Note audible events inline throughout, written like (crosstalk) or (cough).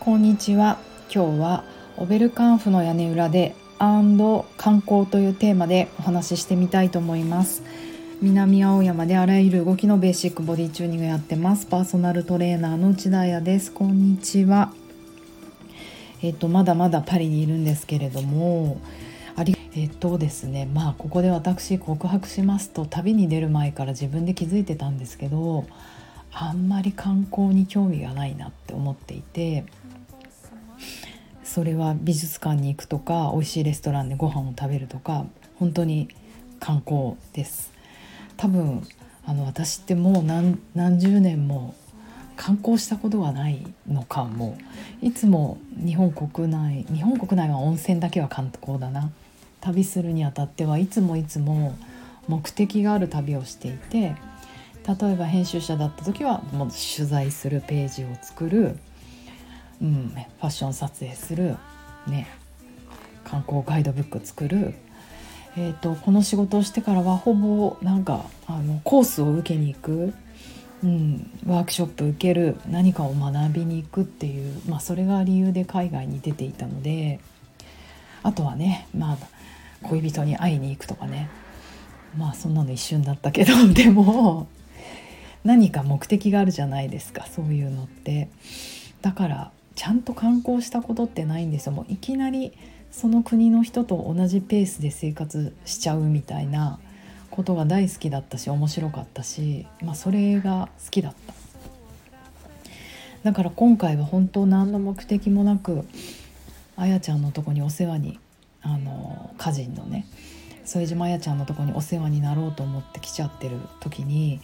こんにちは。今日はオベルカンフの屋根裏で観光というテーマでお話ししてみたいと思います。南青山であらゆる動きのベーシックボディチューニングやってます。パーソナルトレーナーの内田彩です。こんにちは。えっ、とまだまだパリにいるんですけれどもありえっ、とですねまあここで私告白しますと旅に出る前から自分で気づいてたんですけどあんまり観光に興味がないなって思っていてそれは美術館に行くとか美味しいレストランでご飯を食べるとか本当に観光です。多分あの私ってもう何何十年も観光したことがないのかも。いつも日本国内日本国内は温泉だけは観光だな。旅するにあたってはいつもいつも目的がある旅をしていて例えば編集者だった時はもう取材するページを作るうん、ファッション撮影する、ね、観光ガイドブック作る、えーと、この仕事をしてからはほぼなんかあのコースを受けに行く、うん、ワークショップ受ける何かを学びに行くっていう、まあ、それが理由で海外に出ていたのであとはね、まあ、恋人に会いに行くとかね。まあそんなの一瞬だったけど (laughs) でも何か目的があるじゃないですかそういうのって。だからちゃんと観光したことってないんですよもういきなりその国の人と同じペースで生活しちゃうみたいなことが大好きだったし面白かったし、まあ、それが好きだっただから今回は本当何の目的もなくあやちゃんのとこにお世話にあの家人のね副島あやちゃんのとこにお世話になろうと思って来ちゃってる時に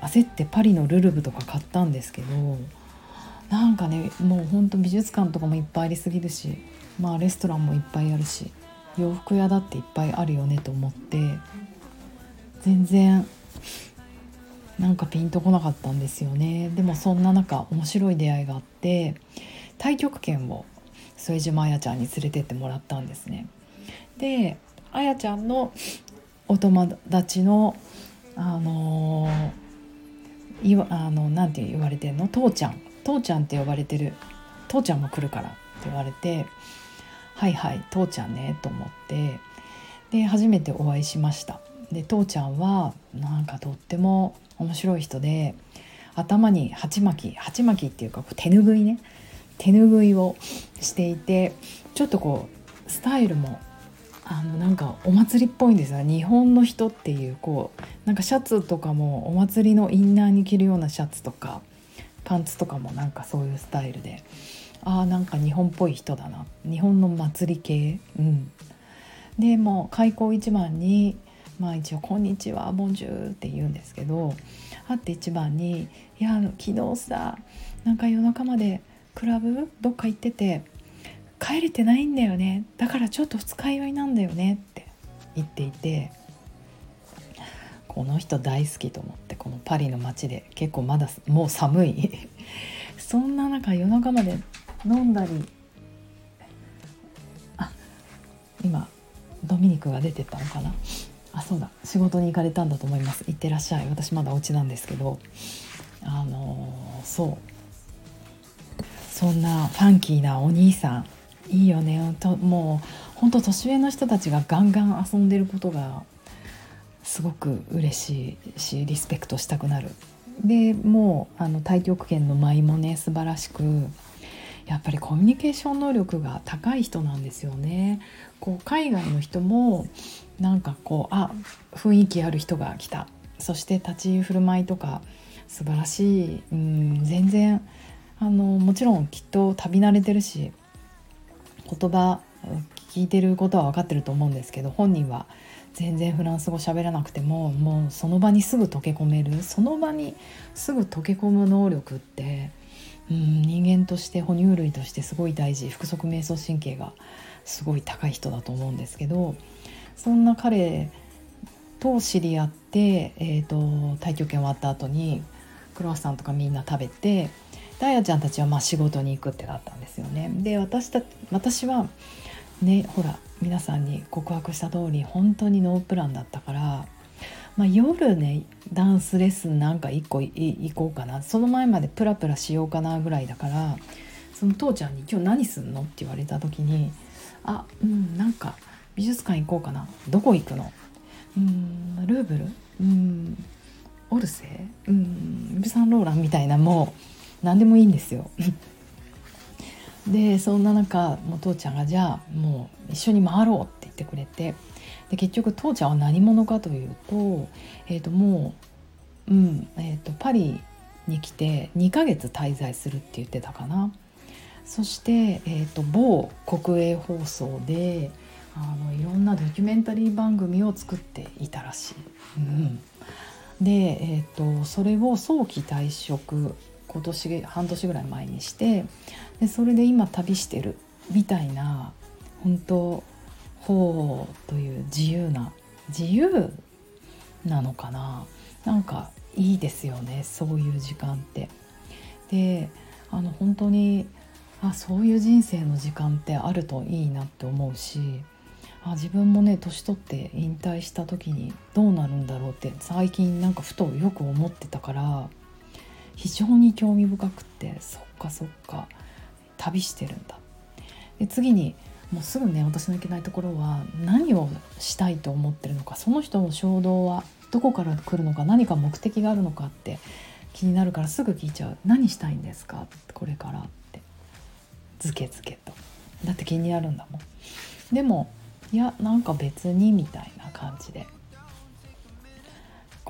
焦ってパリのルルブとか買ったんですけどなんかねもうほんと美術館とかもいっぱいありすぎるしまあレストランもいっぱいあるし洋服屋だっていっぱいあるよねと思って全然なんかピンとこなかったんですよね。でもそんな中面白い出会いがあって太極拳を副島あやちゃんに連れてってもらったんですね。であやちゃんのお友達のあのー、いわあのなんて言われてんの？父ちゃん。父ちゃんって呼ばれてる。父ちゃんも来るからって言われてはいはい父ちゃんねと思ってで初めてお会いしました。で父ちゃんはなんかとっても面白い人で頭に鉢巻き鉢巻きっていうか手ぬぐいね。手ぬぐいをしていてちょっとこうスタイルもあのなんかお祭りっぽいんですよ。日本の人っていうこうなんかシャツとかもお祭りのインナーに着るようなシャツとかパンツとかもなんかそういうスタイルでああなんか日本っぽい人だな。日本の祭り系。うん。でもう開口一番にまあ一応「こんにちはボンジュー」って言うんですけど会って一番に「いや昨日さなんか夜中までクラブどっか行ってて帰れてないんだよね。だからちょっと二日酔いなんだよね」って言っていてこの人大好きと思ってこのパリの街で結構まだもう寒い。(laughs) そんな中夜中まで飲んだりあ今ドミニクが出てったのかな。あそうだ。仕事に行かれたんだと思います。行ってらっしゃい。私まだお家なんですけど。あのー、そう。そんなファンキーなお兄さん。いいよねともうほんと年上の人たちがガンガン遊んでることがすごく嬉しいしリスペクトしたくなる。でもうあの太極拳の舞もね素晴らしくやっぱりコミュニケーション能力が高い人なんですよね。こう海外の人もなんかこうあ雰囲気ある人が来たそして立ち居振る舞いとか素晴らしい、うん、全然あのもちろんきっと旅慣れてるし言葉聞いてることは分かってると思うんですけど本人は全然フランス語喋らなくてももうその場にすぐ溶け込める。その場にすぐ溶け込む能力ってうん人間として哺乳類としてすごい大事。腹側瞑想神経がすごい高い人だと思うんですけどそんな彼と知り合って、えーと、太極拳終わった後にクロワッサンとかみんな食べてダイヤちゃんたちはまあ仕事に行くってなったんですよね。で私た私はねほら皆さんに告白した通り本当にノープランだったから、まあ、夜ねダンスレッスンなんか1個行こうかなその前までプラプラしようかなぐらいだからその父ちゃんに「今日何すんの?」って言われた時に「あうんなんか美術館行こうかなどこ行くの？うんルーブル？うんオルセー？うんイブ・サンローランみたいなもう何でもいいんですよ。(laughs) でそんな中もう父ちゃんが「じゃあもう一緒に回ろう」って言ってくれてで結局父ちゃんは何者かというと,、えー、ともう、うんえー、とパリに来て2ヶ月滞在するって言ってたかな。そして、えーと、某国営放送であのいろんなドキュメンタリー番組を作っていたらしい。うん、で、えーと、それを早期退職今年半年ぐらい前にしてでそれで今旅してるみたいな本当法という自由な自由なのかななんかいいですよねそういう時間って。であの本当にあそういう人生の時間ってあるといいなって思うしあ自分もね年取って引退した時にどうなるんだろうって最近なんかふとよく思ってたから非常に興味深くってそっかそっか旅してるんだ。で次にもうすぐね私のいけないところは何をしたいと思ってるのかその人の衝動はどこから来るのか何か目的があるのかって気になるからすぐ聞いちゃう「何したいんですか?」これからって。ずけずけと。だって気になるんだもん。でもいやなんか別にみたいな感じで。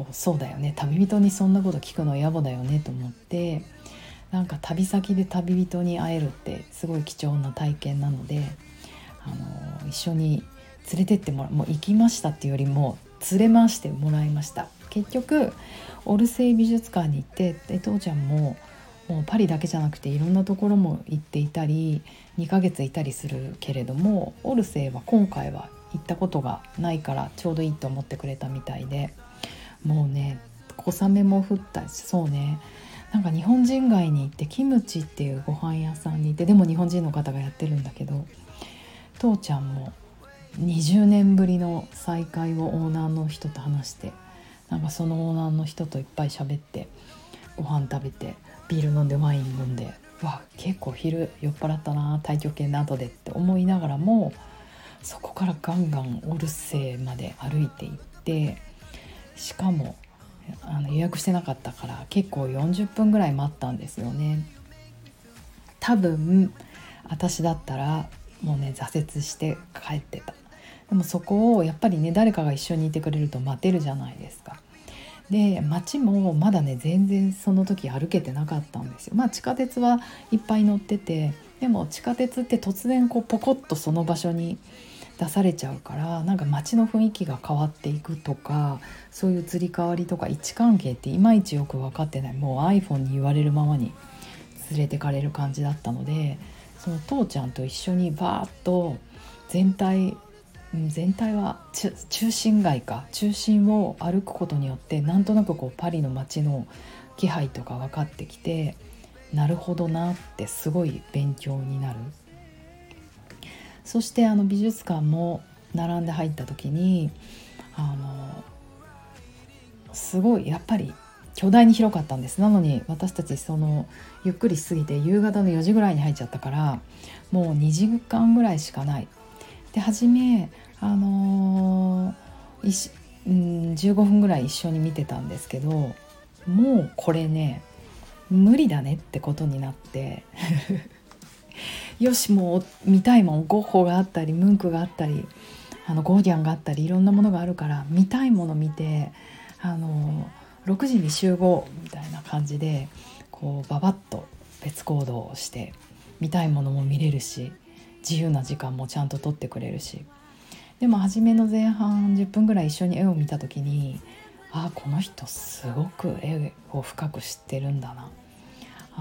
こうそうだよね。旅人にそんなこと聞くの野暮だよねと思ってなんか旅先で旅人に会えるってすごい貴重な体験なのであの一緒に連れてってもらもう行きましたっていうよりも連れ回してもらいました。結局オルセイ美術館に行ってで父ちゃんももうパリだけじゃなくていろんなところも行っていたり2ヶ月いたりするけれどもオルセイは今回は行ったことがないからちょうどいいと思ってくれたみたいで。もうね小雨も降ったしそうね。なんか日本人街に行ってキムチっていうご飯屋さんに行ってでも日本人の方がやってるんだけど父ちゃんも20年ぶりの再会をオーナーの人と話してなんかそのオーナーの人といっぱい喋ってご飯食べてビール飲んでワイン飲んでわ結構昼酔っ払ったな太極拳の後でって思いながらもそこからガンガンオルセイまで歩いていってしかもあの予約してなかったから結構40分ぐらい待ったんですよね。多分私だったらもうね挫折して帰ってた。でもそこをやっぱりね誰かが一緒にいてくれると待てるじゃないですか。で街もまだね全然その時歩けてなかったんですよ。まあ地下鉄はいっぱい乗っててでも地下鉄って突然こうポコッとその場所に出されちゃうからなんか街の雰囲気が変わっていくとかそういう移り変わりとか位置関係っていまいちよく分かってないもう iPhone に言われるままに連れてかれる感じだったのでその父ちゃんと一緒にバーッと全体全体は中心街か中心を歩くことによってなんとなくこうパリの街の気配とか分かってきてなるほどなってすごい勉強になる。そしてあの美術館も並んで入った時にあのすごいやっぱり巨大に広かったんです。なのに私たちそのゆっくりしすぎて夕方の4時ぐらいに入っちゃったからもう2時間ぐらいしかない。で初めあのー、うん、15分ぐらい一緒に見てたんですけどもうこれね無理だねってことになって。よしもう見たいもん。ゴッホがあったりムンクがあったりあのゴーディアンがあったりいろんなものがあるから見たいもの見てあの6時に集合みたいな感じでこうババッと別行動をして見たいものも見れるし自由な時間もちゃんと取ってくれるし。でも初めの前半10分ぐらい一緒に絵を見た時にああこの人すごく絵を深く知ってるんだな。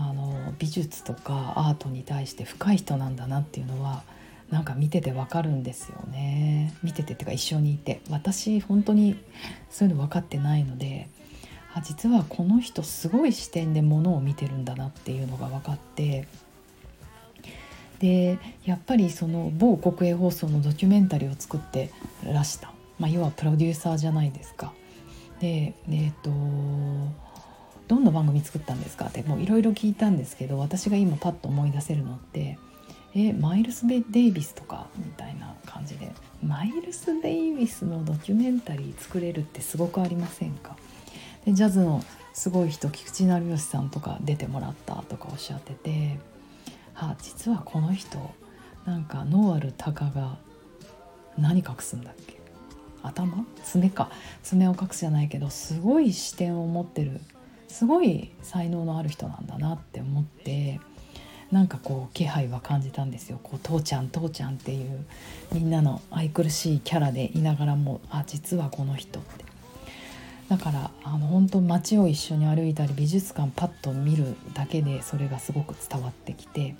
あの美術とかアートに対して深い人なんだなっていうのはなんか見ててわかるんですよね。見ててっていうか一緒にいて。私本当にそういうの分かってないのであ実はこの人すごい視点でものを見てるんだなっていうのが分かってでやっぱりその某国営放送のドキュメンタリーを作ってらした、まあ、要はプロデューサーじゃないですか。でえっ、ー、とどんな番組作ったんですか？ってもういろいろ聞いたんですけど私が今パッと思い出せるのってえマイルス・デイビスとか？みたいな感じで。マイルス・デイビスのドキュメンタリー作れるってすごくありませんか？でジャズのすごい人菊池成吉さんとか出てもらったとかおっしゃっててあ実はこの人なんかノーアルタカが何隠すんだっけ？頭？爪か。爪を隠すじゃないけどすごい視点を持ってるすごい才能のある人なんだなって思ってなんかこう気配は感じたんですよ。こう父ちゃん父ちゃんっていうみんなの愛くるしいキャラでいながらもあ実はこの人って。だからあの本当街を一緒に歩いたり美術館パッと見るだけでそれがすごく伝わってきて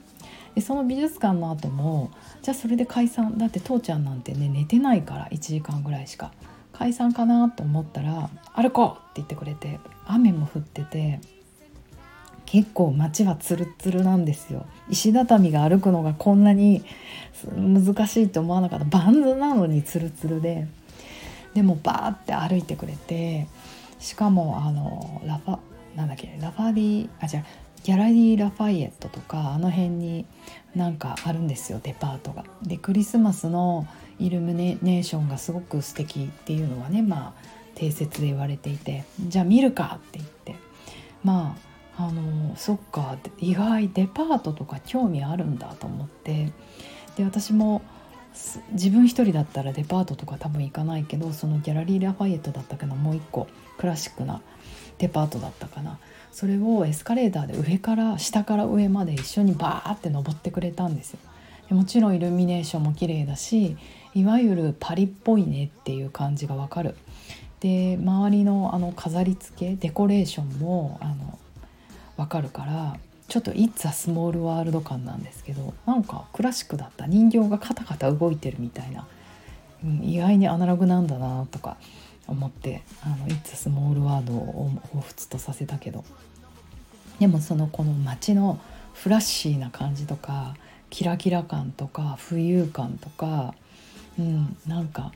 でその美術館の後もじゃあそれで解散。だって父ちゃんなんてね寝てないから1時間ぐらいしか解散かなと思ったら「歩こう!」って言ってくれて雨も降ってて結構街はツルツルなんですよ石畳が歩くのがこんなに難しいと思わなかったバンズなのにツルツルででもバーって歩いてくれてしかもあのラファなんだっけラファディあじゃギャラリー・ラファイエットとかあの辺になんかあるんですよデパートが。でクリスマスのイルミネーションがすごく素敵っていうのはねまあ定説で言われていてじゃあ見るかって言って。まああのそっか意外デパートとか興味あるんだと思って。で私も自分一人だったらデパートとか多分行かないけどそのギャラリー・ラファイエットだったかなもう一個クラシックなデパートだったかな。それをエスカレーターで上から下から上まで一緒にバーって登ってくれたんですよ。もちろんイルミネーションも綺麗だしいわゆるパリっぽいねっていう感じがわかる。で周りのあの飾り付けデコレーションもあの分かるからちょっと「イッツ・ア・スモール・ワールド」感なんですけどなんかクラシックだった人形がカタカタ動いてるみたいな、うん、意外にアナログなんだなとか思って「あのイッツ・アスモール・ワールド」を彷彿とさせたけどでもそのこの街のフラッシーな感じとかキラキラ感とか浮遊感とか、うん、なんか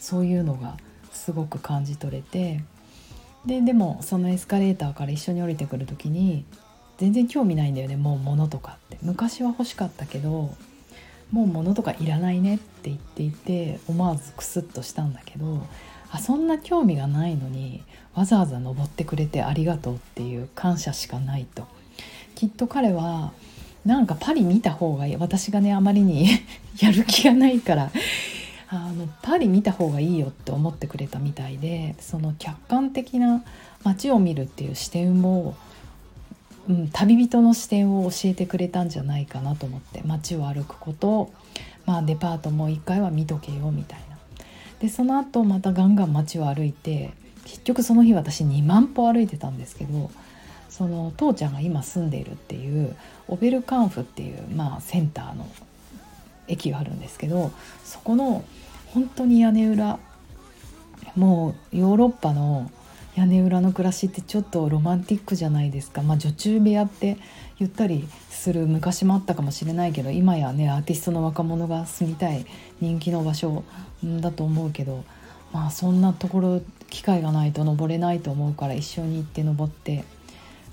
そういうのがすごく感じ取れてででもそのエスカレーターから一緒に降りてくる時に全然興味ないんだよねもう物とかって。昔は欲しかったけどもう物とかいらないねって言っていて思わずクスッとしたんだけどあそんな興味がないのにわざわざ登ってくれてありがとうっていう感謝しかないと。きっと彼はなんかパリ見た方がいい私がねあまりに (laughs) やる気がないからあのパリ見た方がいいよって思ってくれたみたいでその客観的な街を見るっていう視点を、うん、旅人の視点を教えてくれたんじゃないかなと思って街を歩くことまあ、デパートも一回は見とけよみたいな。でその後またガンガン街を歩いて結局その日私2万歩歩いてたんですけどその父ちゃんが今住んでいるっていうオベルカンフっていう、まあ、センターの駅があるんですけどそこの本当に屋根裏もうヨーロッパの屋根裏の暮らしってちょっとロマンティックじゃないですか、まあ、女中部屋って言ったりする昔もあったかもしれないけど今やねアーティストの若者が住みたい人気の場所だと思うけどまあそんなところ機会がないと登れないと思うから一緒に行って登って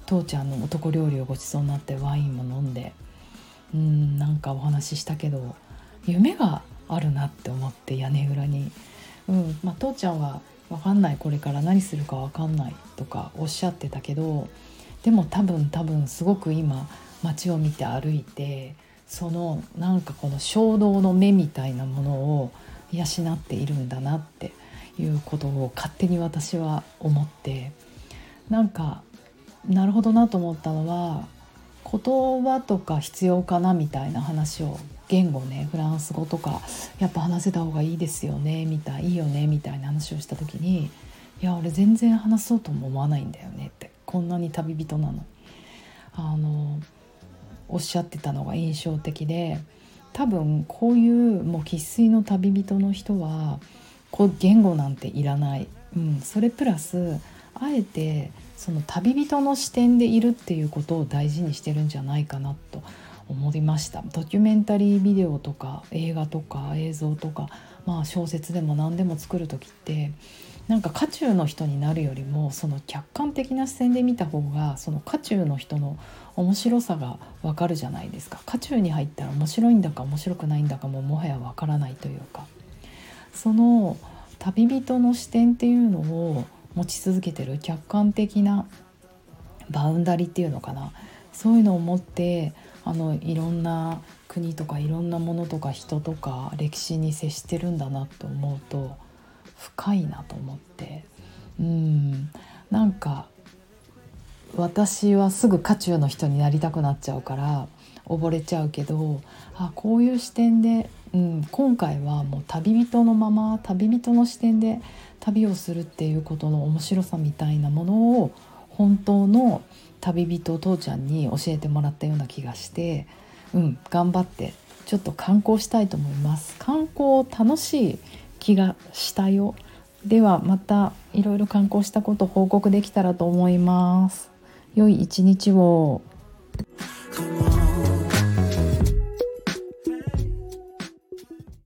父ちゃんの男料理をごちそうになってワインも飲んでうんなんかお話ししたけど夢があるなって思って屋根裏に、うん。まあ、父ちゃんは分かんない。これから何するか分かんないとかおっしゃってたけどでも多分多分すごく今街を見て歩いてそのなんかこの衝動の目みたいなものを養っているんだなっていうことを勝手に私は思って。なんかなるほどなと思ったのは言葉とか必要かなみたいな話を言語ねフランス語とかやっぱ話せた方がいいですよねみたいいいよねみたいな話をした時にいや俺全然話そうとも思わないんだよねってこんなに旅人なの。あのおっしゃってたのが印象的で多分こういうもう生粋の旅人の人はこう言語なんていらない、うん、それプラスあえてその旅人の視点でいるっていうことを大事にしてるんじゃないかなと思いました。ドキュメンタリービデオとか映画とか映像とか、まあ、小説でも何でも作る時ってなんか渦中の人になるよりもその客観的な視線で見た方がその渦中の人の面白さがわかるじゃないですか。渦中に入ったら面白いんだか面白くないんだかももはやわからないというか。その旅人の視点っていうのを持ち続けてる客観的なバウンダリっていうのかな。そういうのを持ってあのいろんな国とかいろんなものとか人とか歴史に接してるんだなと思うと深いなと思って。うん。なんか私はすぐ渦中の人になりたくなっちゃうから溺れちゃうけどあこういう視点で、うん、今回はもう旅人のまま旅人の視点で旅をするっていうことの面白さみたいなものを本当の旅人父ちゃんに教えてもらったような気がしてうん頑張ってちょっと観光したいと思います。観光楽しい気がしたよ。ではまたいろいろ観光したこと報告できたらと思います。良い一日を。